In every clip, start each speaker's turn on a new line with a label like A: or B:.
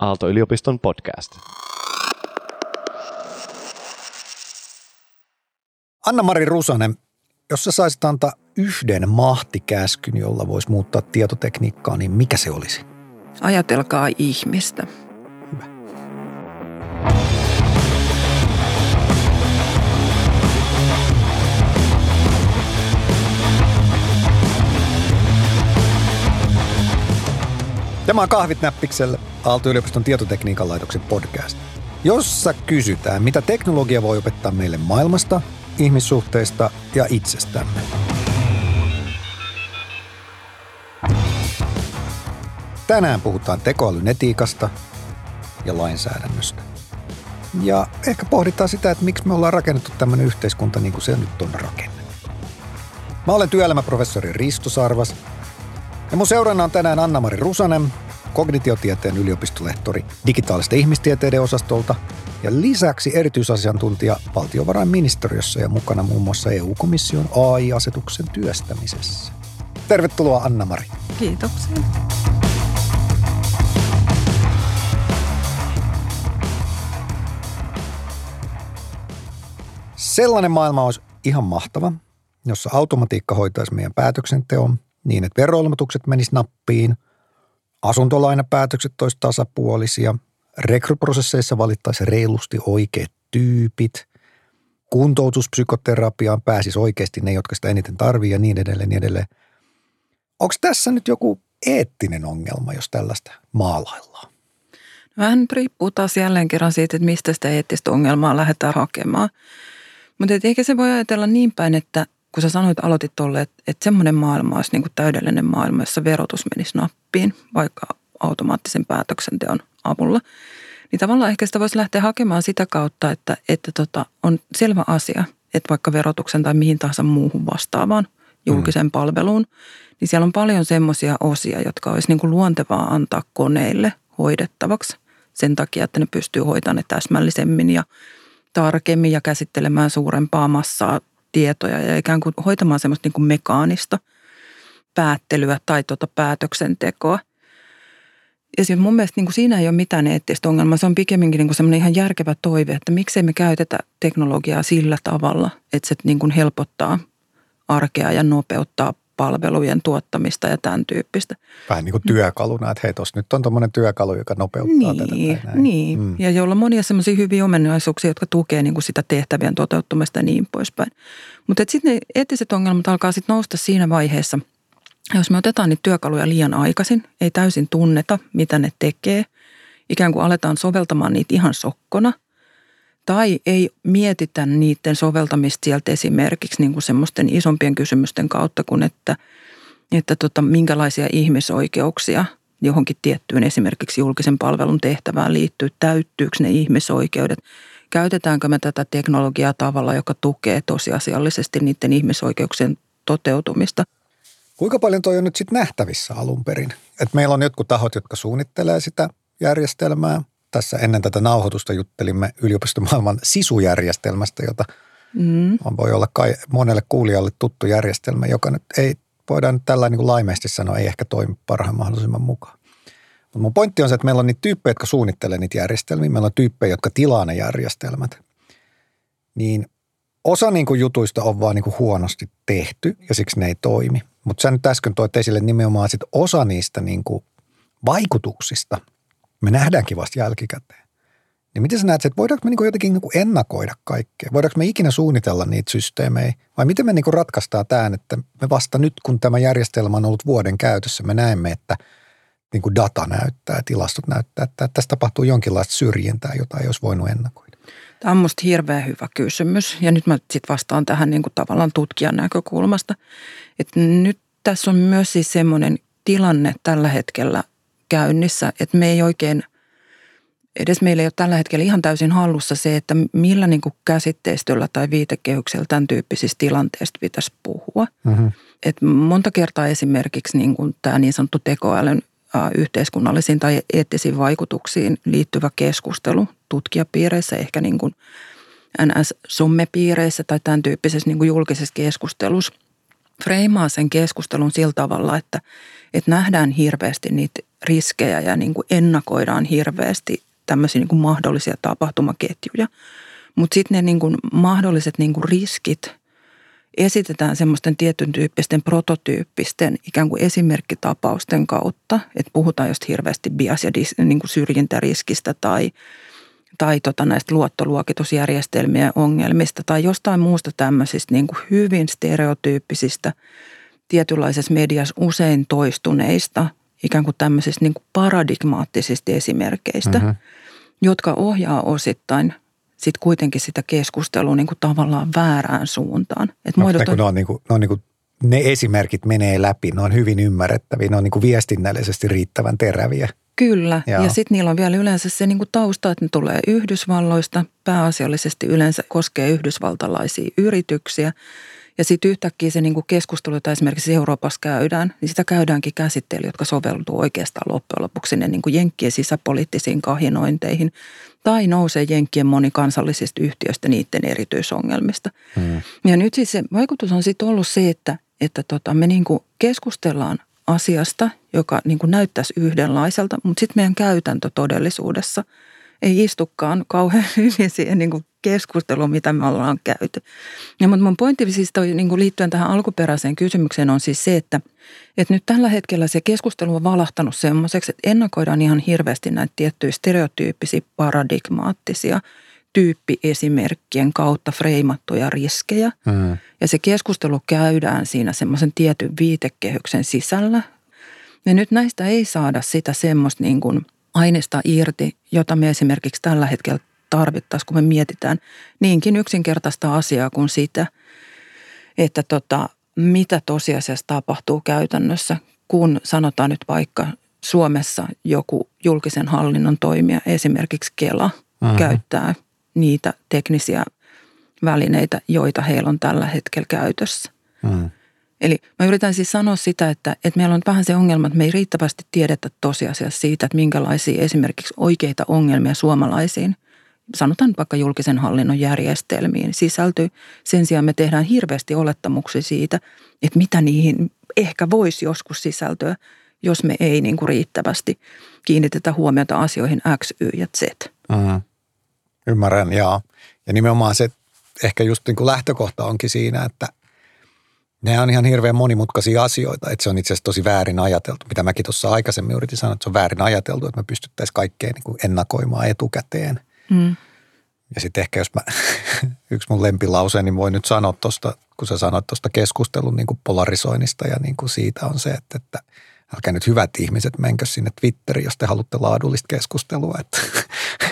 A: Aalto-yliopiston podcast.
B: Anna-Mari Rusanen, jos sä saisit antaa yhden mahtikäskyn, jolla voisi muuttaa tietotekniikkaa, niin mikä se olisi?
C: Ajatelkaa ihmistä.
B: Tämä on Kahvit näppikselle, Aalto-yliopiston tietotekniikan laitoksen podcast, jossa kysytään, mitä teknologia voi opettaa meille maailmasta, ihmissuhteista ja itsestämme. Tänään puhutaan tekoälyn etiikasta ja lainsäädännöstä. Ja ehkä pohditaan sitä, että miksi me ollaan rakennettu tämmöinen yhteiskunta niin kuin se nyt on rakennettu. Mä olen työelämäprofessori Risto Sarvas ja mun seurana on tänään Anna-Mari Rusanen, kognitiotieteen yliopistolehtori digitaalisten ihmistieteiden osastolta ja lisäksi erityisasiantuntija valtiovarainministeriössä ja mukana muun muassa EU-komission AI-asetuksen työstämisessä. Tervetuloa Anna-Mari.
C: Kiitoksia.
B: Sellainen maailma olisi ihan mahtava, jossa automatiikka hoitaisi meidän päätöksenteon niin, että veroilmoitukset menis nappiin, asuntolainapäätökset olisi tasapuolisia, rekryprosesseissa valittaisi reilusti oikeat tyypit, kuntoutuspsykoterapiaan pääsisi oikeasti ne, jotka sitä eniten tarvii ja niin edelleen, niin edelleen. Onko tässä nyt joku eettinen ongelma, jos tällaista maalaillaan?
C: Vähän nyt riippuu taas jälleen kerran siitä, että mistä sitä eettistä ongelmaa lähdetään hakemaan. Mutta eikä se voi ajatella niin päin, että kun sä sanoit, aloitit tolle, että, että semmoinen maailma olisi niin kuin täydellinen maailma, jossa verotus menisi nappiin, vaikka automaattisen päätöksenteon avulla, niin tavallaan ehkä sitä voisi lähteä hakemaan sitä kautta, että, että tota, on selvä asia, että vaikka verotuksen tai mihin tahansa muuhun vastaavaan julkiseen mm. palveluun, niin siellä on paljon semmoisia osia, jotka olisi niin kuin luontevaa antaa koneille hoidettavaksi sen takia, että ne pystyy hoitamaan ne täsmällisemmin ja tarkemmin ja käsittelemään suurempaa massaa tietoja ja ikään kuin hoitamaan semmoista niin kuin mekaanista päättelyä tai tuota päätöksentekoa. Ja siis mun mielestä niin kuin siinä ei ole mitään eettistä ongelmaa. Se on pikemminkin niin kuin semmoinen ihan järkevä toive, että miksei me käytetä teknologiaa sillä tavalla, että se niin kuin helpottaa arkea ja nopeuttaa palvelujen tuottamista ja tämän tyyppistä.
B: Vähän niin kuin työkaluna, että hei, tuossa nyt on tuommoinen työkalu, joka nopeuttaa
C: niin,
B: tätä. Näin.
C: Niin, mm. ja jolla on monia semmoisia hyviä ominaisuuksia, jotka tukee niin kuin sitä tehtävien toteuttamista ja niin poispäin. Mutta sitten ne eettiset ongelmat alkaa sitten nousta siinä vaiheessa, jos me otetaan niitä työkaluja liian aikaisin, ei täysin tunneta, mitä ne tekee, ikään kuin aletaan soveltamaan niitä ihan sokkona – tai ei mietitä niiden soveltamista sieltä esimerkiksi niin kuin semmoisten isompien kysymysten kautta kuin että, että tota, minkälaisia ihmisoikeuksia johonkin tiettyyn esimerkiksi julkisen palvelun tehtävään liittyy, täyttyykö ne ihmisoikeudet, käytetäänkö me tätä teknologiaa tavalla, joka tukee tosiasiallisesti niiden ihmisoikeuksien toteutumista.
B: Kuinka paljon toi on nyt sitten nähtävissä alun perin? Et meillä on jotkut tahot, jotka suunnittelee sitä järjestelmää, tässä ennen tätä nauhoitusta juttelimme yliopistomaailman sisujärjestelmästä, jota mm. voi olla kai monelle kuulijalle tuttu järjestelmä, joka nyt ei, voidaan nyt tällä niin laimeesti sanoa, ei ehkä toimi parhaan mahdollisimman mukaan. Mutta mun pointti on se, että meillä on niitä tyyppejä, jotka suunnittelee niitä järjestelmiä, meillä on tyyppejä, jotka tilaa ne järjestelmät. Niin osa niin kuin jutuista on vaan niin kuin huonosti tehty ja siksi ne ei toimi. Mutta sä nyt äsken toit esille nimenomaan sit osa niistä niin kuin vaikutuksista – me nähdäänkin vasta jälkikäteen. Niin miten sä näet, että voidaanko me niin jotenkin niin ennakoida kaikkea? Voidaanko me ikinä suunnitella niitä systeemejä? Vai miten me niin ratkaistaan tämän, että me vasta nyt, kun tämä järjestelmä on ollut vuoden käytössä, me näemme, että niin data näyttää, tilastot näyttää, että tässä tapahtuu jonkinlaista syrjintää, jota ei olisi voinut ennakoida.
C: Tämä on minusta hirveän hyvä kysymys ja nyt mä sitten vastaan tähän niin kuin tavallaan tutkijan näkökulmasta. Että nyt tässä on myös siis semmoinen tilanne tällä hetkellä, käynnissä, että me ei oikein, edes meillä ei ole tällä hetkellä ihan täysin hallussa se, että millä niin kuin käsitteistöllä tai viitekehyksellä tämän tyyppisistä tilanteista pitäisi puhua. Mm-hmm. Et monta kertaa esimerkiksi niin kuin tämä niin sanottu tekoälyn yhteiskunnallisiin tai eettisiin vaikutuksiin liittyvä keskustelu tutkijapiireissä, ehkä niin kuin NS-sommepiireissä tai tämän tyyppisessä niin kuin julkisessa keskustelussa – freimaa sen keskustelun sillä tavalla, että, että nähdään hirveästi niitä riskejä ja niin kuin ennakoidaan hirveästi tämmöisiä niin kuin mahdollisia tapahtumaketjuja. Mutta sitten ne niin kuin mahdolliset niin kuin riskit esitetään semmoisten tietyn tyyppisten prototyyppisten ikään kuin esimerkkitapausten kautta, että puhutaan just hirveästi bias- ja dis, niin kuin syrjintäriskistä tai, tai tota näistä luottoluokitusjärjestelmien ongelmista tai jostain muusta tämmöisistä niin kuin hyvin stereotyyppisistä, tietynlaisessa mediassa usein toistuneista, ikään kuin tämmöisistä niin kuin paradigmaattisista esimerkkeistä, mm-hmm. jotka ohjaa osittain sitten kuitenkin sitä keskustelua niin kuin tavallaan väärään suuntaan.
B: Et no, muodostaa... ne, on niin kuin, ne, on niin kuin, ne esimerkit menee läpi, ne on hyvin ymmärrettäviä, ne on niin kuin viestinnällisesti riittävän teräviä.
C: Kyllä, Joo. ja sitten niillä on vielä yleensä se niin kuin tausta, että ne tulee Yhdysvalloista, pääasiallisesti yleensä koskee yhdysvaltalaisia yrityksiä – ja sitten yhtäkkiä se niin kuin keskustelu, jota esimerkiksi Euroopassa käydään, niin sitä käydäänkin käsittelyä, jotka soveltuu oikeastaan loppujen lopuksi sinne niin kuin jenkkien sisäpoliittisiin kahinointeihin tai nousee jenkkien monikansallisista yhtiöistä niiden erityisongelmista. Hmm. Ja nyt siis se vaikutus on sitten ollut se, että, että tota, me niin kuin keskustellaan asiasta, joka niin kuin näyttäisi yhdenlaiselta, mutta sitten meidän käytäntö todellisuudessa ei istukaan kauhean hyvin siihen niin kuin keskustelua, mitä me ollaan käyty. Ja, mutta mun pointti siis toi, niin kuin liittyen tähän alkuperäiseen kysymykseen on siis se, että, että nyt tällä hetkellä se keskustelu on valahtanut semmoiseksi, että ennakoidaan ihan hirveästi näitä tiettyjä stereotyyppisiä paradigmaattisia tyyppiesimerkkien kautta freimattuja riskejä. Mm. Ja se keskustelu käydään siinä semmoisen tietyn viitekehyksen sisällä. Ja nyt näistä ei saada sitä semmoista niin kuin aineesta irti, jota me esimerkiksi tällä hetkellä tarvittaisiin, kun me mietitään niinkin yksinkertaista asiaa kuin sitä, että tota, mitä tosiasiassa tapahtuu käytännössä, kun sanotaan nyt vaikka Suomessa joku julkisen hallinnon toimija, esimerkiksi Kela, uh-huh. käyttää niitä teknisiä välineitä, joita heillä on tällä hetkellä käytössä. Uh-huh. Eli mä yritän siis sanoa sitä, että, että meillä on vähän se ongelma, että me ei riittävästi tiedetä tosiasiassa siitä, että minkälaisia esimerkiksi oikeita ongelmia suomalaisiin sanotaan vaikka julkisen hallinnon järjestelmiin sisältyy. Sen sijaan me tehdään hirveästi olettamuksia siitä, että mitä niihin ehkä voisi joskus sisältyä, jos me ei niin kuin riittävästi kiinnitetä huomiota asioihin X, Y ja Z. Mm.
B: Ymmärrän, joo. Ja nimenomaan se ehkä just niin kuin lähtökohta onkin siinä, että ne on ihan hirveän monimutkaisia asioita, että se on itse asiassa tosi väärin ajateltu. Mitä mäkin tuossa aikaisemmin yritin sanoa, että se on väärin ajateltu, että me pystyttäisiin kaikkeen niin kuin ennakoimaan etukäteen – Mm. Ja sitten ehkä jos mä, yksi mun lempilause, niin voi nyt sanoa tuosta, kun sä sanoit tuosta keskustelun niin kuin polarisoinnista ja niin kuin siitä on se, että, että älkää nyt hyvät ihmiset menkö sinne Twitteriin, jos te haluatte laadullista keskustelua. Että,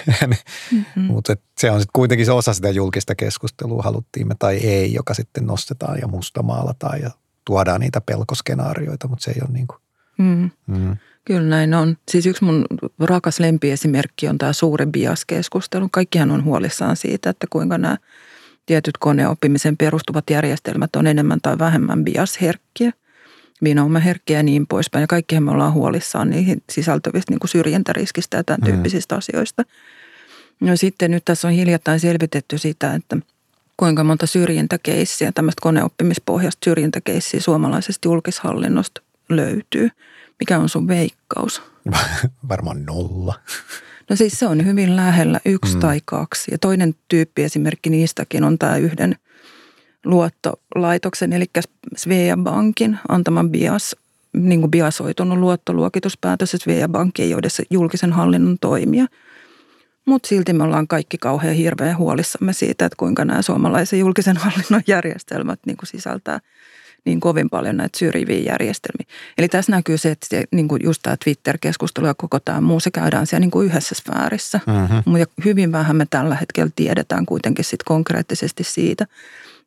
B: mm-hmm. Mutta se on sitten kuitenkin se osa sitä julkista keskustelua, haluttiin me tai ei, joka sitten nostetaan ja mustamaalataan ja tuodaan niitä pelkoskenaarioita, mutta se ei ole niin kuin. Mm.
C: Mm. Kyllä näin on. Siis yksi mun rakas lempiesimerkki on tämä suuri biaskeskustelu. Kaikkihan on huolissaan siitä, että kuinka nämä tietyt koneoppimisen perustuvat järjestelmät on enemmän tai vähemmän biasherkkiä, vinoumaherkkiä ja niin poispäin. Ja kaikkihan me ollaan huolissaan niihin sisältyvistä niin kuin syrjintäriskistä ja tämän mm. tyyppisistä asioista. No sitten nyt tässä on hiljattain selvitetty sitä, että kuinka monta syrjintäkeissiä, tämmöistä koneoppimispohjasta syrjintäkeissiä suomalaisesta julkishallinnosta löytyy – mikä on sun veikkaus?
B: Varmaan nolla.
C: No siis se on hyvin lähellä yksi mm. tai kaksi. Ja toinen tyyppi esimerkki niistäkin on tämä yhden luottolaitoksen, eli Svea Bankin antama bias, niin kuin biasoitunut luottoluokituspäätös, että Svea Bank ei ole edes julkisen hallinnon toimija. Mutta silti me ollaan kaikki kauhean hirveän huolissamme siitä, että kuinka nämä suomalaisen julkisen hallinnon järjestelmät niin kuin sisältää – niin kovin paljon näitä syrjiviä järjestelmiä. Eli tässä näkyy se, että se, niin kuin just tämä Twitter-keskustelu ja koko tämä muu, se käydään siellä niin kuin yhdessä sfäärissä. Mm-hmm. Mutta hyvin vähän me tällä hetkellä tiedetään kuitenkin sit konkreettisesti siitä,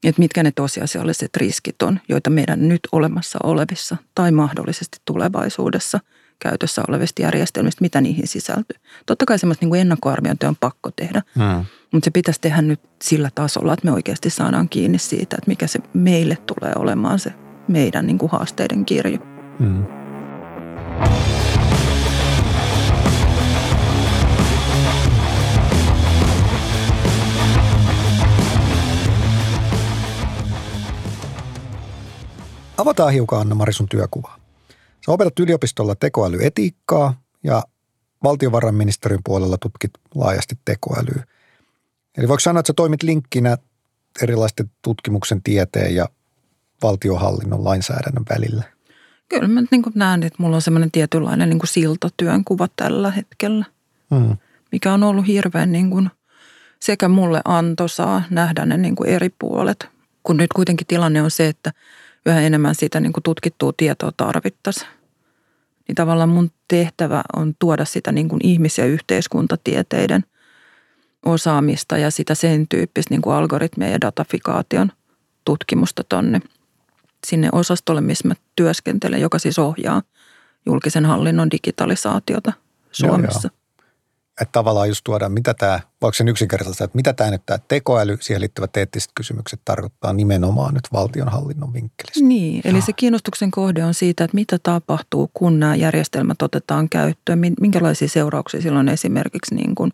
C: että mitkä ne tosiasialliset riskit on, joita meidän nyt olemassa olevissa tai mahdollisesti tulevaisuudessa – käytössä olevista järjestelmistä, mitä niihin sisältyy. Totta kai semmoista niin ennakkoarviointia on pakko tehdä, mm. mutta se pitäisi tehdä nyt sillä tasolla, että me oikeasti saadaan kiinni siitä, että mikä se meille tulee olemaan se meidän niin kuin haasteiden kirjo. Mm.
B: Avataan hiukan Anna-Mari sun työkuvaa. Sä opetat yliopistolla tekoälyetiikkaa ja valtiovarainministeriön puolella tutkit laajasti tekoälyä. Eli voiko sanoa, että sä toimit linkkinä erilaisten tutkimuksen, tieteen ja valtiohallinnon lainsäädännön välillä?
C: Kyllä mä niin kuin näen, että mulla on semmoinen tietynlainen niin kuin siltatyön kuva tällä hetkellä,
B: Hmm.
C: mikä on ollut hirveän niin kuin sekä mulle antoisaa nähdä ne niin kuin eri puolet, kun nyt kuitenkin tilanne on se, että yhä enemmän sitä niin kuin tutkittua tietoa tarvittaisiin. Niin tavallaan mun tehtävä on tuoda sitä niin kuin ihmis- ja yhteiskuntatieteiden osaamista ja sitä sen tyyppistä niin kuin algoritmia ja datafikaation tutkimusta tonne sinne osastolle, missä mä työskentelen, joka siis ohjaa julkisen hallinnon digitalisaatiota Suomessa.
B: Joo, Että tavallaan just tuodaan, mitä tämä, voiko sen yksinkertaisesti, että mitä tämä nyt tämä tekoäly, siihen liittyvät eettiset kysymykset tarkoittaa nimenomaan nyt valtionhallinnon vinkkelistä.
C: Niin, eli se kiinnostuksen kohde on siitä, että mitä tapahtuu, kun nämä järjestelmät otetaan käyttöön, min- minkälaisia seurauksia silloin esimerkiksi niin kuin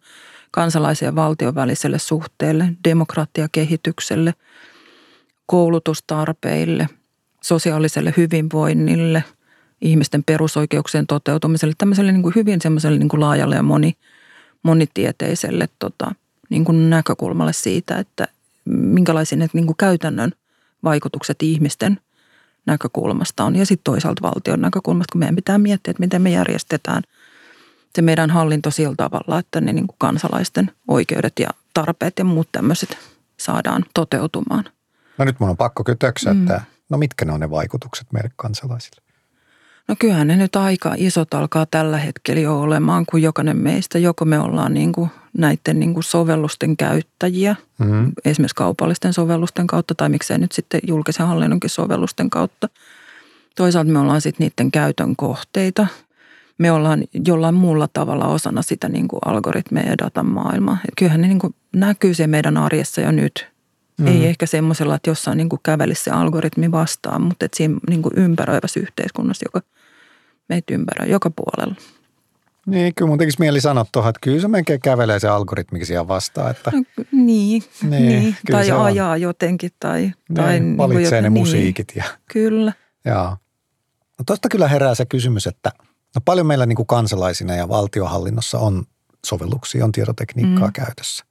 C: kansalaisen ja valtion väliselle suhteelle, demokratiakehitykselle, koulutustarpeille, sosiaaliselle hyvinvoinnille, ihmisten perusoikeuksien toteutumiselle, tämmöiselle niin kuin hyvin semmoiselle niin kuin laajalle ja moni, monitieteiselle tota, niin kuin näkökulmalle siitä, että minkälaisia ne niin kuin käytännön vaikutukset ihmisten näkökulmasta on. Ja sitten toisaalta valtion näkökulmasta, kun meidän pitää miettiä, että miten me järjestetään se meidän hallinto sillä tavalla, että ne niin kuin kansalaisten oikeudet ja tarpeet ja muut tämmöiset saadaan toteutumaan.
B: No nyt mun on pakko kytöksiä, mm. että no mitkä ne on ne vaikutukset meille kansalaisille?
C: No kyllähän ne nyt aika isot alkaa tällä hetkellä jo olemaan, kun jokainen meistä, joko me ollaan niin kuin näiden niin kuin sovellusten käyttäjiä,
B: Mm.
C: esimerkiksi kaupallisten sovellusten kautta tai miksei nyt sitten julkisen hallinnonkin sovellusten kautta. Toisaalta me ollaan sitten niiden käytön kohteita. Me ollaan jollain muulla tavalla osana sitä niin kuin algoritmeja ja datan maailmaa. Kyllähän ne niin kuin näkyy se meidän arjessa jo nyt. Mm. Ei ehkä semmoisella, että jossain niin kuin kävelisi se algoritmi vastaan, mutta että siinä niin kuin ympäröivässä yhteiskunnassa, joka meitä ympäröi joka puolella.
B: Niin, kyllä mun tekisi mieli sanoa tuohon, että kyllä se melkein kävelee se algoritmikin siihen vastaan, että
C: No, niin,
B: Niin,
C: niin, niin. tai
B: se on.
C: ajaa jotenkin. Tai, tai niin kuin
B: valitsee
C: joku-
B: ne
C: niin,
B: musiikit ja
C: Kyllä.
B: Joo. No tuosta kyllä herää se kysymys, että no paljon meillä niin kuin kansalaisina ja valtiohallinnossa on sovelluksia, on tietotekniikkaa mm. käytössä.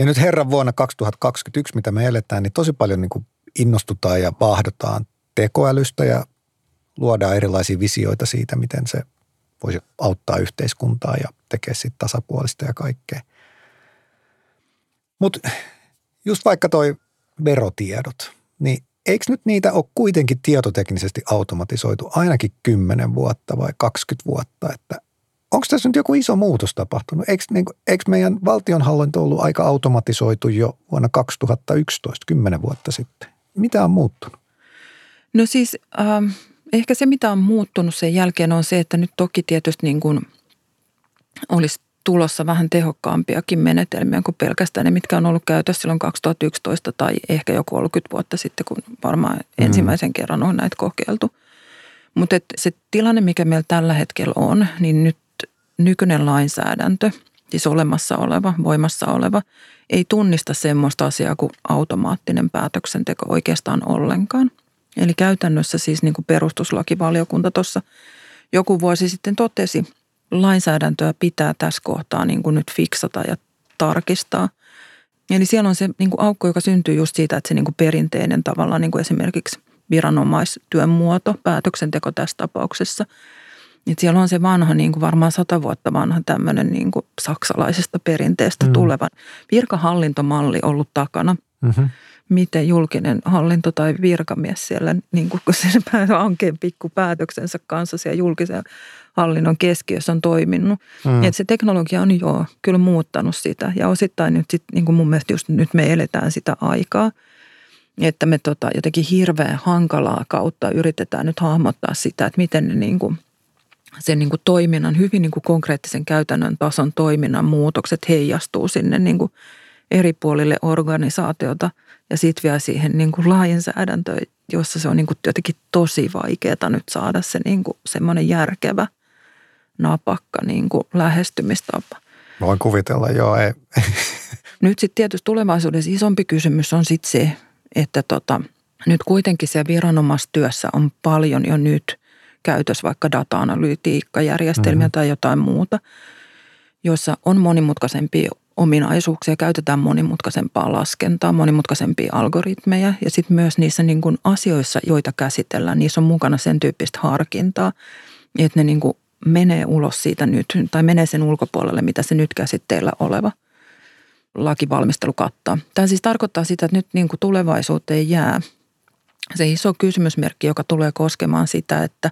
B: Ja nyt herran vuonna 2021, mitä me eletään, niin tosi paljon niin kuin innostutaan ja vaahdotaan tekoälystä ja luodaan erilaisia visioita siitä, miten se voisi auttaa yhteiskuntaa ja tekee siitä tasapuolista ja kaikkea. Mutta just vaikka toi verotiedot, niin eikö nyt niitä ole kuitenkin tietoteknisesti automatisoitu ainakin 10 vuotta vai 20 vuotta, että onko tässä nyt joku iso muutos tapahtunut? Eikö, niin kuin, eikö meidän valtionhallinto ollut aika automatisoitu jo vuonna 2011, 10 vuotta sitten? Mitä on muuttunut?
C: No siis ähm, ehkä se, mitä on muuttunut sen jälkeen on se, että nyt toki tietysti niin kuin olisi tulossa vähän tehokkaampiakin menetelmiä kuin pelkästään ne, mitkä on ollut käytössä silloin 2011 tai ehkä joku 30 vuotta sitten, kun varmaan ensimmäisen kerran on näitä kokeiltu. Mutta se tilanne, mikä meillä tällä hetkellä on, niin nyt nykyinen lainsäädäntö, siis olemassa oleva, voimassa oleva, ei tunnista semmoista asiaa kuin automaattinen päätöksenteko oikeastaan ollenkaan. Eli käytännössä siis niin kuin perustuslakivaliokunta tuossa joku vuosi sitten totesi, lainsäädäntöä pitää tässä kohtaa niin kuin nyt fiksata ja tarkistaa. Eli siellä on se niin kuin aukko, joka syntyy just siitä, että se niin kuin perinteinen tavallaan niin kuin esimerkiksi viranomaistyön muoto, päätöksenteko tässä tapauksessa, niin siellä on se vanha, niin kuin varmaan sata vuotta vanha tämmöinen niin kuin saksalaisesta perinteestä
B: Mm.
C: tuleva virkahallintomalli ollut takana –
B: Mm-hmm.
C: miten julkinen hallinto tai virkamies siellä, niin kuin kun sen hankeen pikkupäätöksensä kanssa siellä julkisen hallinnon keskiössä on toiminut. Mm. Että se teknologia on jo kyllä muuttanut sitä ja osittain nyt sit, niin kuin mun mielestä just nyt me eletään sitä aikaa, että me tota, jotenkin hirveän hankalaa kautta yritetään nyt hahmottaa sitä, että miten ne niin kuin, sen niin kuin toiminnan, hyvin niin kuin konkreettisen käytännön tason toiminnan muutokset heijastuu sinne niin kuin eri puolille organisaatiota ja sitten vielä siihen niin kuin lainsäädäntöön, jossa se on niin kuin jotenkin tosi vaikeaa nyt saada se niin kuin semmoinen järkevä napakka niin kuin lähestymistapa.
B: Voin kuvitella, joo. Ei.
C: Nyt sitten tietysti tulevaisuudessa isompi kysymys on sitten se, että tota, nyt kuitenkin siellä viranomaistyössä on paljon jo nyt käytössä vaikka data-analytiikkajärjestelmiä mm-hmm. tai jotain muuta, joissa on monimutkaisempia ominaisuuksia, käytetään monimutkaisempaa laskentaa, monimutkaisempia algoritmeja ja sitten myös niissä niin kuin asioissa, joita käsitellään, niissä on mukana sen tyyppistä harkintaa, että ne niin kuin menee ulos siitä nyt tai menee sen ulkopuolelle, mitä se nyt käsitteellä oleva lakivalmistelu kattaa. Tämä siis tarkoittaa sitä, että nyt niin kuin tulevaisuuteen jää se iso kysymysmerkki, joka tulee koskemaan sitä, että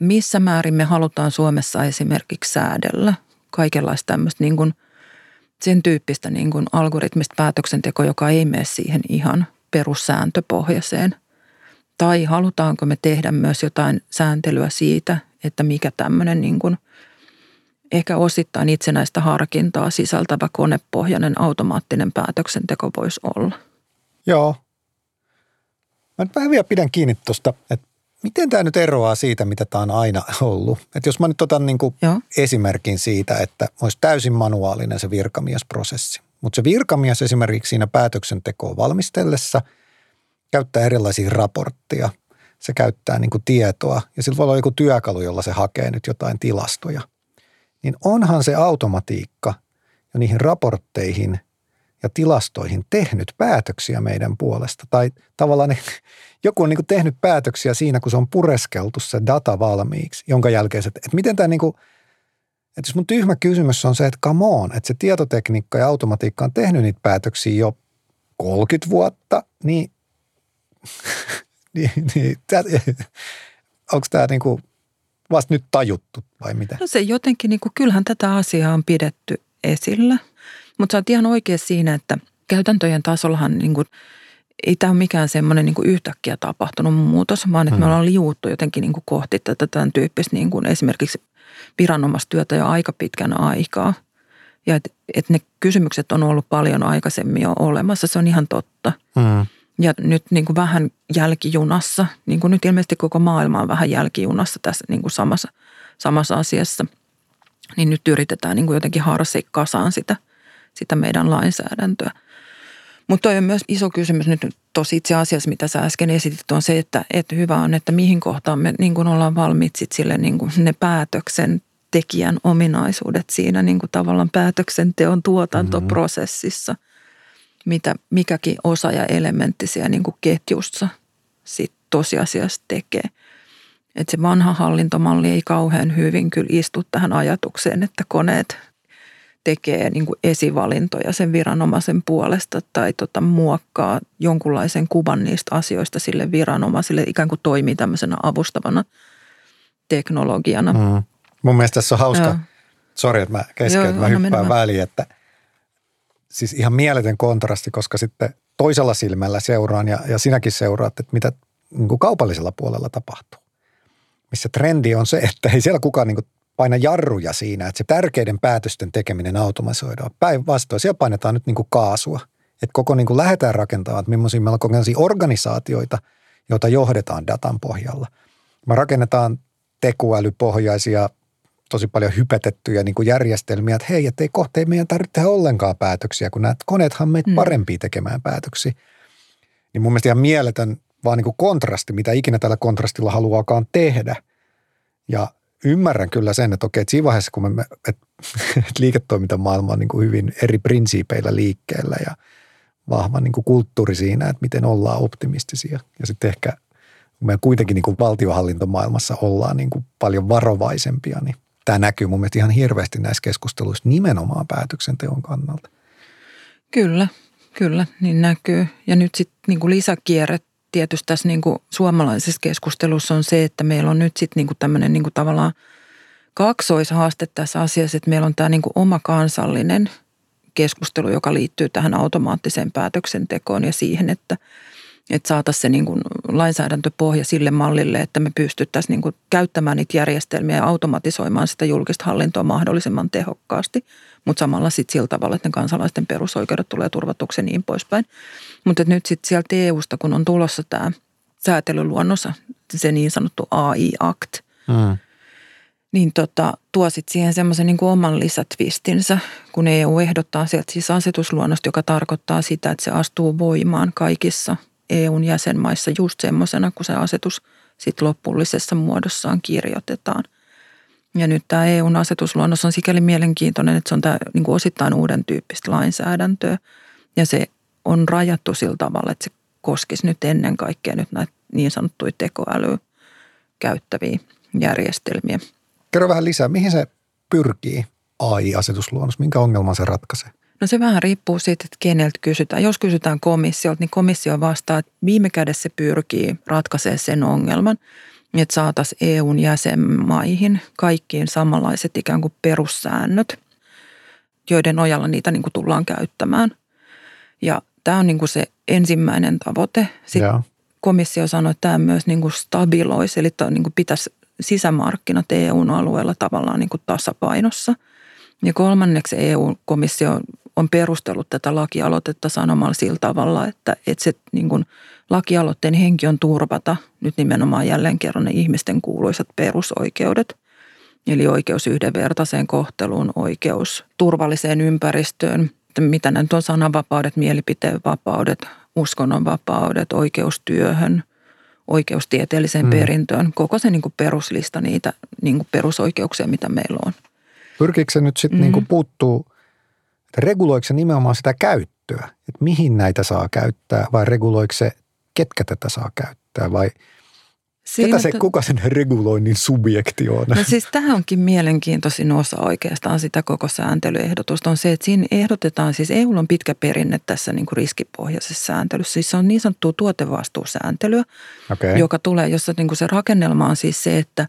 C: missä määrin me halutaan Suomessa esimerkiksi säädellä kaikenlaista tämmöistä niin kuin sen tyyppistä niin kuin algoritmista päätöksentekoa, joka ei mene siihen ihan perussääntöpohjaiseen. Tai halutaanko me tehdä myös jotain sääntelyä siitä, että mikä tämmöinen niin kuin ehkä osittain itsenäistä harkintaa sisältävä konepohjainen automaattinen päätöksenteko voisi olla.
B: Joo. Mä nyt vähän vielä pidän kiinni tuosta, että miten tämä nyt eroaa siitä, mitä tämä on aina ollut. Että jos mä nyt otan niin kuin esimerkin siitä, että olisi täysin manuaalinen se virkamiesprosessi. Mutta se virkamies esimerkiksi siinä päätöksentekoa valmistellessa käyttää erilaisia raportteja – se käyttää niin kuin tietoa ja sillä voi olla joku työkalu, jolla se hakee nyt jotain tilastoja. Niin onhan se automatiikka jo niihin raportteihin ja tilastoihin tehnyt päätöksiä meidän puolesta. Tai tavallaan joku on niin kuin tehnyt päätöksiä siinä, kun se on pureskeltu se data valmiiksi, jonka jälkeen se, että miten tämä niin kuin, että jos mun tyhmä kysymys on se, että come on, että se tietotekniikka ja automatiikka on tehnyt niitä päätöksiä jo 30 vuotta, niin niin, niin onko tämä niinku vasta nyt tajuttu vai mitä?
C: No se jotenkin, niinku, kyllähän tätä asiaa on pidetty esillä, mutta sä oot ihan oikein siinä, että käytäntöjen tasollahan niinku, ei tämä ole mikään semmoinen niinku yhtäkkiä tapahtunut muutos, vaan että me ollaan liuuttu jotenkin niinku kohti tätä tämän tyyppistä niinku esimerkiksi viranomaistyötä jo aika pitkän aikaa. Ja että et ne kysymykset on ollut paljon aikaisemmin jo olemassa, se on ihan totta. Hmm ja nyt niin kuin vähän jälkijunassa, niin kuin nyt ilmeisesti koko maailma on vähän jälkijunassa tässä niin kuin samassa, samassa asiassa, niin nyt yritetään niin kuin jotenkin harsia kasaan sitä, sitä meidän lainsäädäntöä. Mutta toi on myös iso kysymys nyt tosi itse asiassa, mitä sä äsken esitit, on se, että, että hyvä on, että mihin kohtaan me niin kuin ollaan valmiit sit sille niin kuin ne päätöksen tekijän ominaisuudet siinä niin kuin tavallaan päätöksenteon tuotantoprosessissa – mitä mikäkin osa ja elementti siellä niin kuin ketjussa sit tosiasiassa tekee. Että se vanha hallintomalli ei kauhean hyvin kyllä istu tähän ajatukseen, että koneet tekee niin kuin esivalintoja sen viranomaisen puolesta tai tota, muokkaa jonkunlaisen kuvan niistä asioista sille viranomaisille, ikään kuin toimii tämmöisenä avustavana teknologiana. Mm.
B: Mun mielestä tässä on hauska, sori että mä keskeytän, mä hyppään väliin, että siis ihan mieletön kontrasti, koska sitten toisella silmällä seuraan ja, ja sinäkin seuraat, että mitä niin kuin kaupallisella puolella tapahtuu. Missä trendi on se, että ei siellä kukaan niin kuin paina jarruja siinä, että se tärkeiden päätösten tekeminen automatisoidaan. Päinvastoin, siellä painetaan nyt niin kuin kaasua. Että koko niin kuin lähdetään rakentamaan, että millaisia meillä on organisaatioita, joita johdetaan datan pohjalla. Me rakennetaan tekoälypohjaisia tosi paljon hypetettyjä niin kuin järjestelmiä, että hei, että ei kohta ei meidän tarvitse tehdä ollenkaan päätöksiä, kun nämä koneethan meitä mm. parempia tekemään päätöksiä. Niin mun mielestä ihan mieletön vaan niin kuin kontrasti, mitä ikinä tällä kontrastilla haluaakaan tehdä. Ja ymmärrän kyllä sen, että okei, että siinä vaiheessa, kun me, että, liiketoimintamaailma on niin kuin hyvin eri prinsiipeillä liikkeellä ja vahva niin kuin kulttuuri siinä, että miten ollaan optimistisia. Ja sitten ehkä me kuitenkin niin kuin valtiohallintomaailmassa ollaan niin kuin paljon varovaisempia, niin tämä näkyy mun mielestä ihan hirveästi näissä keskusteluissa nimenomaan päätöksenteon kannalta.
C: Kyllä, kyllä, niin näkyy. Ja nyt sitten niin kuin lisäkierre tietysti tässä niin kuin suomalaisessa keskustelussa on se, että meillä on nyt sitten niin tämmöinen niin tavallaan kaksoishaaste tässä asiassa, että meillä on tämä niin kuin oma kansallinen keskustelu, joka liittyy tähän automaattiseen päätöksentekoon ja siihen, että – että saataisiin se niin kuin lainsäädäntöpohja sille mallille, että me pystyttäisiin niin kuin käyttämään niitä järjestelmiä ja automatisoimaan sitä julkista hallintoa mahdollisimman tehokkaasti, mutta samalla sitten sillä tavalla, että ne kansalaisten perusoikeudet tulee turvatuksi ja niin poispäin. Mutta nyt sitten sieltä EU-sta, kun on tulossa tämä säätelyluonnos, se niin sanottu AI Act, mm. niin tota, tuo sitten siihen semmoisen niin oman lisätvistinsä, kun EU ehdottaa sieltä siis asetusluonnosta, joka tarkoittaa sitä, että se astuu voimaan kaikissa – EUn jäsenmaissa just semmoisena, kun se asetus sitten lopullisessa muodossaan kirjoitetaan. Ja nyt tämä EUn asetusluonnos on sikäli mielenkiintoinen, että se on tämä niin kuin osittain uuden tyyppistä lainsäädäntöä. Ja se on rajattu sillä tavalla, että se koskisi nyt ennen kaikkea nyt näitä niin sanottuja tekoälyä käyttäviä järjestelmiä.
B: Kerro vähän lisää, mihin se pyrkii AI-asetusluonnos, minkä ongelman se ratkaisee?
C: No se vähän riippuu siitä, että keneltä kysytään. Jos kysytään komissiolta, niin komissio vastaa, että viime kädessä se pyrkii ratkaisemaan sen ongelman, että saataisiin EUn jäsenmaihin kaikkiin samanlaiset ikään kuin perussäännöt, joiden ojalla niitä niin kuin tullaan käyttämään. Ja tämä on niin kuin se ensimmäinen tavoite. Sitten Jaa. komissio sanoi, että tämä myös niin kuin stabiloisi, eli tämä niin kuin pitäisi sisämarkkinat EUn alueella tavallaan niin kuin tasapainossa. Ja kolmanneksi EU-komissio on perustellut tätä lakialoitetta sanomalla sillä tavalla, että, että se niin kuin lakialoitteen henki on turvata nyt nimenomaan jälleen kerran ne ihmisten kuuluisat perusoikeudet. Eli oikeus yhdenvertaiseen kohteluun, oikeus turvalliseen ympäristöön, mitä nyt on sananvapaudet, mielipiteenvapaudet, uskonnonvapaudet, oikeus työhön, oikeus tieteelliseen hmm. perintöön. Koko se niin kuin peruslista niitä niin kuin perusoikeuksia, mitä meillä on.
B: Pyrkiikö se nyt sitten mm. niin puuttuu, reguloiko se nimenomaan sitä käyttöä, että mihin näitä saa käyttää vai reguloiko se, ketkä tätä saa käyttää vai – Siinä, Ketä se, kuka sen reguloinnin subjekti on?
C: No siis tämä onkin mielenkiintoisin osa oikeastaan sitä koko sääntelyehdotusta on se, että siinä ehdotetaan, siis EU on pitkä perinne tässä niin kuin riskipohjaisessa sääntelyssä. Siis se on niin sanottua tuotevastuusääntelyä, okay. joka tulee, jossa niin kuin se rakennelma on siis se, että,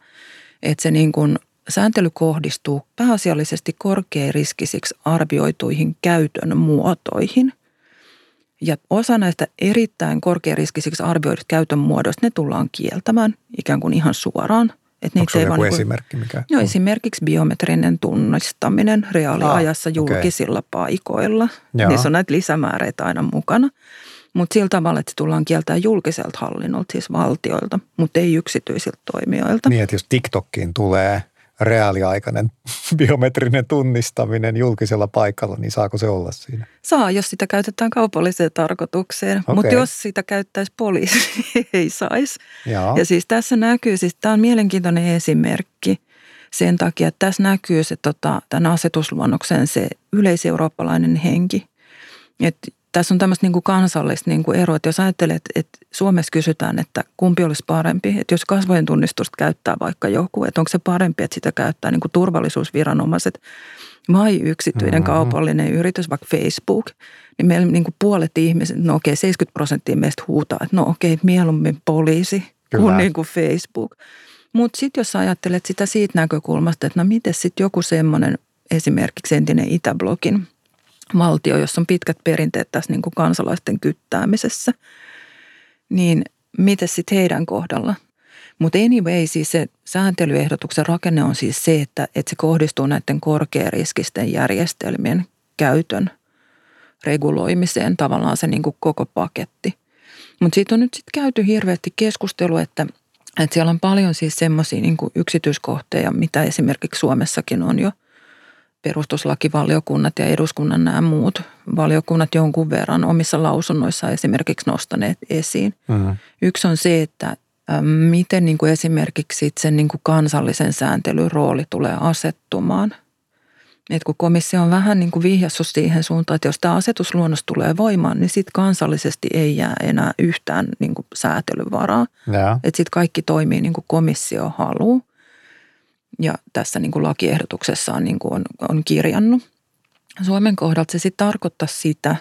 C: että se niin kuin sääntely kohdistuu pääasiallisesti korkeariskisiksi arvioituihin käytön muotoihin – ja osa näistä erittäin korkeariskisiksi arvioidut käytön muodoista, ne tullaan kieltämään ikään kuin ihan suoraan.
B: Että Onko joku niin kuin, esimerkki? Mikä
C: no, esimerkiksi biometrinen tunnistaminen reaaliajassa ah, julkisilla okay. paikoilla. Joo. Niissä on näitä lisämääreitä aina mukana. Mutta sillä tavalla, että se tullaan kieltämään julkiselta hallinnolta, siis valtioilta, mutta ei yksityisiltä toimijoilta.
B: Niin, että jos TikTokkiin tulee – reaaliaikainen biometrinen tunnistaminen julkisella paikalla, niin saako se olla siinä?
C: Saa, jos sitä käytetään kaupalliseen tarkoitukseen, okay. mutta jos sitä käyttäisi poliisi, ei saisi. Ja siis tässä näkyy, siis tämä on mielenkiintoinen esimerkki sen takia, että tässä näkyy se tota, tämän asetusluonnoksen se yleiseurooppalainen henki. Että tässä on tämmöistä niin kuin kansallista niin kuin eroa, että jos ajattelet, että Suomessa kysytään, että kumpi olisi parempi, että jos kasvojen tunnistusta käyttää vaikka joku, että onko se parempi, että sitä käyttää niin kuin turvallisuusviranomaiset vai yksityinen mm-hmm. kaupallinen yritys, vaikka Facebook, niin meillä niin kuin puolet ihmiset, no okei, 70 prosenttia meistä huutaa, että no okei, mieluummin poliisi Kyllä. kuin, niin kuin Facebook. Mutta sitten jos ajattelet sitä siitä näkökulmasta, että no miten sitten joku semmoinen esimerkiksi entinen Itäblogin valtio, jossa on pitkät perinteet tässä niin kuin kansalaisten kyttäämisessä, niin miten sitten heidän kohdalla? Mutta anyway, siis se sääntelyehdotuksen rakenne on siis se, että, että se kohdistuu näiden korkeariskisten järjestelmien käytön reguloimiseen, tavallaan se niin kuin koko paketti. Mutta siitä on nyt sitten käyty hirveästi keskustelua, että, että siellä on paljon siis semmoisia niin yksityiskohteja, mitä esimerkiksi Suomessakin on jo – perustuslakivaliokunnat ja eduskunnan nämä muut valiokunnat jonkun verran omissa lausunnoissaan esimerkiksi nostaneet esiin. Mm. Yksi on se, että miten niin kuin esimerkiksi sen niin kuin kansallisen sääntelyn rooli tulee asettumaan. Et kun komissio on vähän niin kuin vihjassut siihen suuntaan, että jos tämä asetusluonnos tulee voimaan, niin sitten kansallisesti ei jää enää yhtään niin kuin säätelyvaraa. Että sitten kaikki toimii niin kuin komissio haluaa ja tässä niin kuin lakiehdotuksessaan niin kuin on, on kirjannut. Suomen kohdalta se sitten tarkoittaa sitä,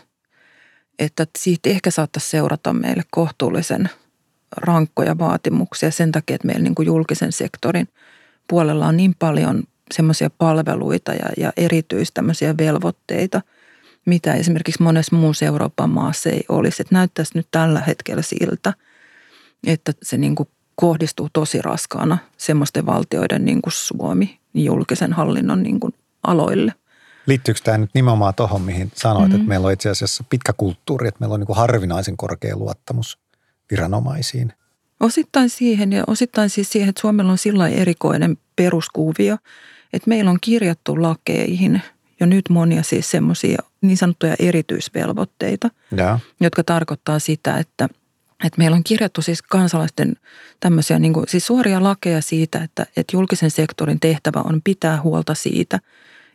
C: että siitä ehkä saattaisi seurata meille kohtuullisen rankkoja vaatimuksia sen takia, että meillä niin kuin julkisen sektorin puolella on niin paljon semmoisia palveluita ja, ja erityistä velvoitteita, mitä esimerkiksi monessa muussa Euroopan maassa ei olisi. Että näyttäisi nyt tällä hetkellä siltä, että se niin kuin kohdistuu tosi raskaana semmoisten valtioiden niin kuin Suomi julkisen hallinnon niin kuin aloille.
B: Liittyykö tämä nyt nimenomaan tuohon, mihin sanoit, mm-hmm. että meillä on itse asiassa pitkä kulttuuri, että meillä on niin kuin harvinaisen korkea luottamus viranomaisiin?
C: Osittain siihen ja osittain siis siihen, että Suomella on sillä erikoinen peruskuvio, että meillä on kirjattu lakeihin jo nyt monia siis semmoisia niin sanottuja erityisvelvoitteita, ja. jotka tarkoittaa sitä, että – että meillä on kirjattu siis kansalaisten tämmöisiä niin kuin, siis suoria lakeja siitä, että, että julkisen sektorin tehtävä on pitää huolta siitä,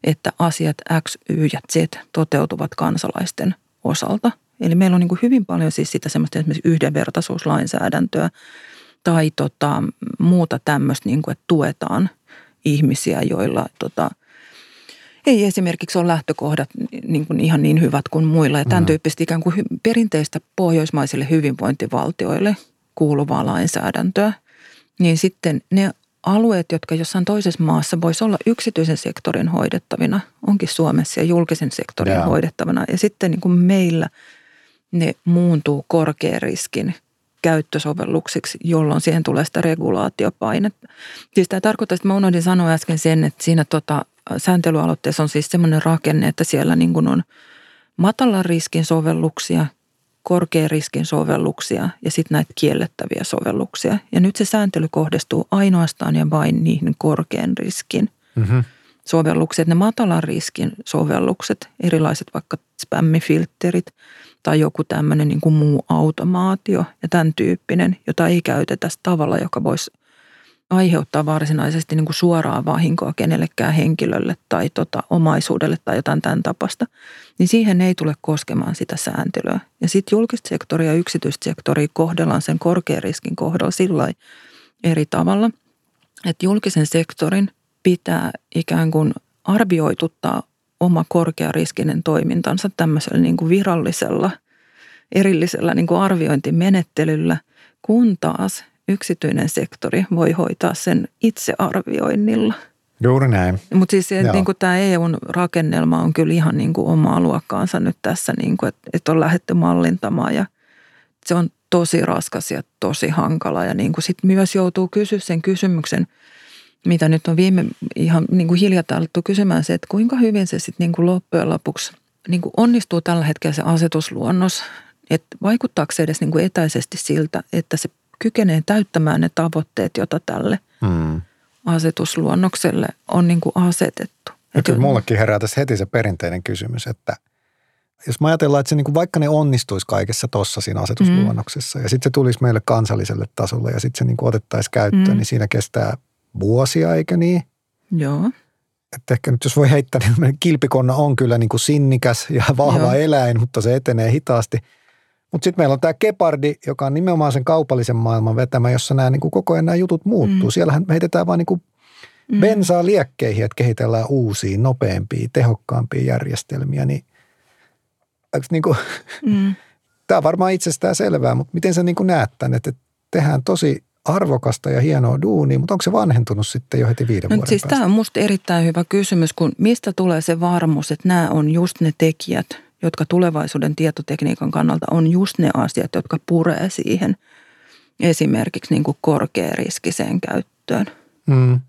C: että asiat X, Y ja Z toteutuvat kansalaisten osalta. Eli meillä on niin kuin hyvin paljon siis sitä semmoista esimerkiksi yhdenvertaisuuslainsäädäntöä tai tota, muuta tämmöistä, niin kuin, että tuetaan ihmisiä, joilla tota, ei esimerkiksi ole lähtökohdat niin kuin ihan niin hyvät kuin muilla. Ja tämän mm. tyyppistä ikään kuin perinteistä pohjoismaisille hyvinvointivaltioille kuuluvaa lainsäädäntöä. Niin sitten ne alueet, jotka jossain toisessa maassa voisi olla yksityisen sektorin hoidettavina, onkin Suomessa ja julkisen sektorin yeah. hoidettavana. Ja sitten niin kuin meillä ne muuntuu korkean riskin käyttösovelluksiksi, jolloin siihen tulee sitä regulaatiopainetta. Siis tämä tarkoittaa, että mä unohdin sanoa äsken sen, että siinä tota, sääntelyaloitteessa on siis semmoinen rakenne, että siellä niin kuin on matalan riskin sovelluksia, korkean riskin sovelluksia ja sitten näitä kiellettäviä sovelluksia. Ja nyt se sääntely kohdistuu ainoastaan ja vain niihin korkean riskin mm-hmm. sovellukset. Ne matalan riskin sovellukset, erilaiset vaikka spämmifilterit tai joku tämmöinen niin kuin muu automaatio ja tämän tyyppinen, jota ei käytetä tavalla, joka voisi aiheuttaa varsinaisesti niin kuin suoraa vahinkoa kenellekään henkilölle tai tota omaisuudelle tai jotain tämän tapasta, niin siihen ei tule koskemaan sitä sääntelyä. Ja sitten julkista sektoria ja yksityistä sektoria kohdellaan sen korkean riskin kohdalla sillä eri tavalla, että julkisen sektorin pitää ikään kuin arvioituttaa oma korkeariskinen toimintansa tämmöisellä niin kuin virallisella, erillisellä niin kuin arviointimenettelyllä, kun taas yksityinen sektori voi hoitaa sen itsearvioinnilla.
B: Juuri näin.
C: Mutta siis niin kuin tämä EUn rakennelma on kyllä ihan niin kuin omaa luokkaansa nyt tässä, niin kuin, että, että on lähdetty mallintamaan ja se on tosi raskas ja tosi hankala. Ja niin kuin sit myös joutuu kysyä sen kysymyksen, mitä nyt on viime ihan niin kuin hiljattain alettu kysymään se, että kuinka hyvin se sitten niin kuin loppujen lopuksi niin kuin onnistuu tällä hetkellä se asetusluonnos, että vaikuttaako se edes niin kuin etäisesti siltä, että se kykenee täyttämään ne tavoitteet, joita tälle mm. asetusluonnokselle on niin kuin asetettu.
B: Ja kyllä mullekin herää tässä heti se perinteinen kysymys, että jos mä ajatellaan, että se niin kuin vaikka ne onnistuisi kaikessa tossa siinä asetusluonnoksessa mm. ja sitten se tulisi meille kansalliselle tasolle ja sitten se niin kuin otettaisiin käyttöön, mm. niin siinä kestää vuosia, eikö niin?
C: Joo.
B: Että ehkä nyt jos voi heittää, niin kilpikonna on kyllä niin kuin sinnikäs ja vahva Joo. eläin, mutta se etenee hitaasti – mutta sitten meillä on tämä Gepardi, joka on nimenomaan sen kaupallisen maailman vetämä, jossa nämä niin kuin koko ajan nämä jutut muuttuu. Mm. Siellähän me heitetään vaan niin kuin mm. bensaa liekkeihin, että kehitellään uusia, nopeampia, tehokkaampia järjestelmiä. Niin, niin kuin, mm. tämä on varmaan itsestään selvää, mutta miten sä niin kuin näet tämän, että tehdään tosi arvokasta ja hienoa duunia, mutta onko se vanhentunut sitten jo heti viiden no, vuoden
C: siis
B: päästä?
C: Tämä on minusta erittäin hyvä kysymys, kun mistä tulee se varmuus, että nämä on just ne tekijät – jotka tulevaisuuden tietotekniikan kannalta on just ne asiat, jotka puree siihen esimerkiksi niin kuin korkeariskiseen käyttöön. Mm.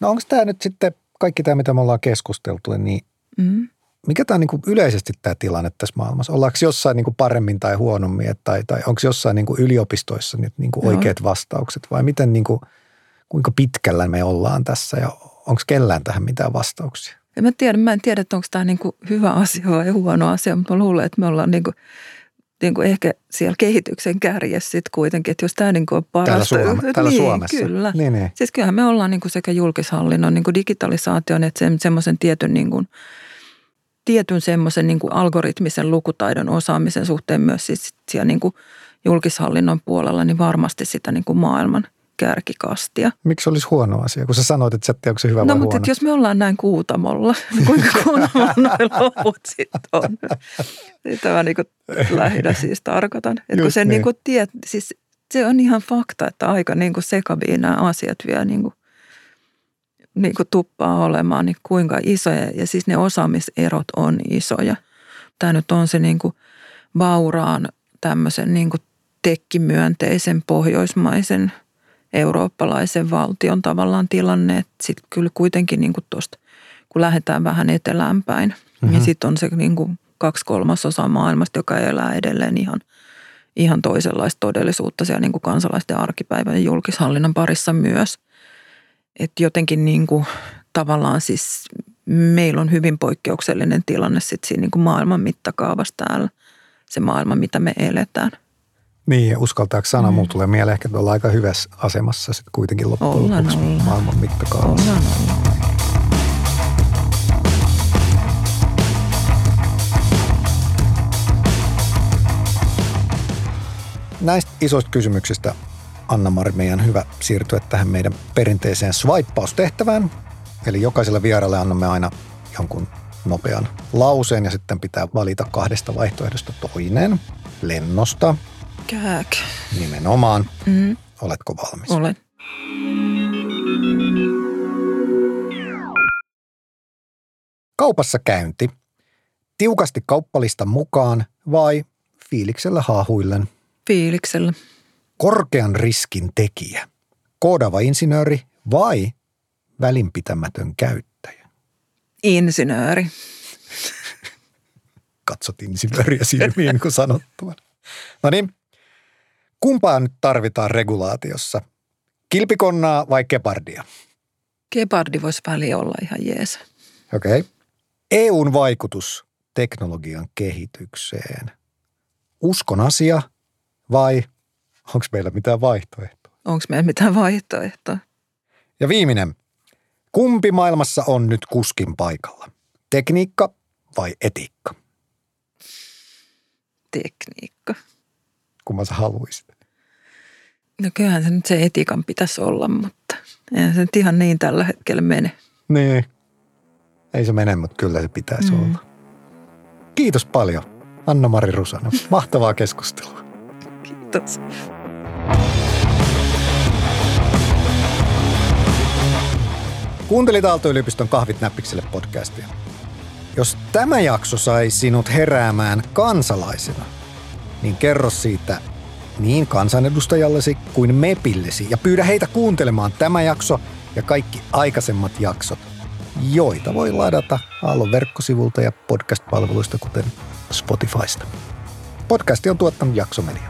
B: No onko tämä nyt sitten kaikki tämä, mitä me ollaan keskusteltu, niin mm. mikä tämä on niin kuin yleisesti tämä tilanne tässä maailmassa? Ollaanko jossain niin kuin paremmin tai huonommin, tai, tai onko jossain niin kuin yliopistoissa nyt niin kuin oikeat vastaukset vai miten niin kuin, kuinka pitkällä me ollaan tässä ja onko kellään tähän mitään vastauksia?
C: En mä tiedä, mä en tiedä, että onko tämä niin kuin hyvä asia vai huono asia, mutta mä luulen, että me ollaan niin kuin, niin kuin ehkä siellä kehityksen kärjessä sitten kuitenkin, että jos tämä niin on parasta.
B: Täällä, Suom- täällä
C: niin,
B: Suomessa.
C: Kyllä.
B: Niin, niin.
C: Siis kyllähän me ollaan niin kuin sekä julkishallinnon niin kuin digitalisaation että se, semmoisen tietyn niin kuin, tietyn semmoisen niin kuin algoritmisen lukutaidon osaamisen suhteen myös siis siellä niin kuin julkishallinnon puolella, niin varmasti sitä niin kuin maailman – kärkikastia.
B: Miksi olisi huono asia, kun sä sanoit, että sä onko se hyvä
C: no,
B: vai
C: mutta
B: huono?
C: jos me ollaan näin kuutamolla, niin kuinka kuutamolla noin loput sitten on? Sitä mä niin lähinnä siis tarkoitan. Että kun se, niin. Niin tiet, siis se on ihan fakta, että aika niin kuin sekaviin nämä asiat vielä niin kuin, niin kuin tuppaa olemaan, niin kuinka isoja. Ja siis ne osaamiserot on isoja. Tämä nyt on se niin kuin vauraan tämmöisen niin kuin tekkimyönteisen pohjoismaisen – eurooppalaisen valtion tavallaan tilanne, että sitten kyllä kuitenkin niin kuin tuosta, kun lähdetään vähän etelään päin, niin mm-hmm. niin sitten on se niin kuin kaksi kolmasosaa maailmasta, joka elää edelleen ihan, ihan toisenlaista todellisuutta siellä niin kuin kansalaisten arkipäivän ja julkishallinnan parissa myös. Että jotenkin niin kuin, tavallaan siis meillä on hyvin poikkeuksellinen tilanne sitten siinä niin kuin maailman mittakaavassa täällä, se maailma, mitä me eletään –
B: Niin, uskaltaako sana?
C: Mm.
B: Mulla tulee mieleen ehkä, että ollaan aika hyvässä asemassa sitten kuitenkin loppujen
C: Ollaan,
B: lopuksi
C: ollaan.
B: maailman mittakaavassa.
C: Ollaan, ollaan.
B: Näistä isoista kysymyksistä, Anna-Mari, meidän hyvä siirtyä tähän meidän perinteiseen swipeaustehtävään. Eli jokaiselle vieralle annamme aina jonkun nopean lauseen ja sitten pitää valita kahdesta vaihtoehdosta toinen. Lennosta,
C: Kääk.
B: nimenomaan.
C: Mm,
B: Oletko valmis?
C: olen.
B: Kaupassa käynti. Tiukasti kauppalistan mukaan vai fiiliksellä haahuillen?
C: Fiiliksellä.
B: Korkean riskin tekijä. Koodaava insinööri vai välinpitämätön käyttäjä?
C: Insinööri.
B: Katsot insinööriä silmiin, kun sanottua. No niin, kumpaa nyt tarvitaan regulaatiossa? Kilpikonnaa vai kepardia?
C: Gepardi voisi väli olla ihan jees.
B: Okei. Okay. EUn vaikutus teknologian kehitykseen. Uskon asia vai onko meillä mitään vaihtoehtoa?
C: Onko meillä mitään vaihtoehtoa?
B: Ja viimeinen. Kumpi maailmassa on nyt kuskin paikalla? Tekniikka vai etiikka?
C: Tekniikka.
B: Kumman sä haluaisit?
C: No kyllähän se nyt se etiikan pitäisi olla, mutta eihän se nyt ihan niin tällä hetkellä mene.
B: Niin. Ei se mene, mutta kyllä se pitäisi Mm. olla. Kiitos paljon, Anna-Mari Rusano. Mahtavaa keskustelua.
C: Kiitos.
B: Kuuntelit Aalto-yliopiston Kahvit näppikselle podcastia. Jos tämä jakso sai sinut heräämään kansalaisena, niin kerro siitä niin kansanedustajallesi kuin MEPillesi ja pyydä heitä kuuntelemaan tämä jakso ja kaikki aikaisemmat jaksot, joita voi ladata Aallon verkkosivulta ja podcast-palveluista, kuten Spotifysta. Podcasti on tuottanut Jaksomedia.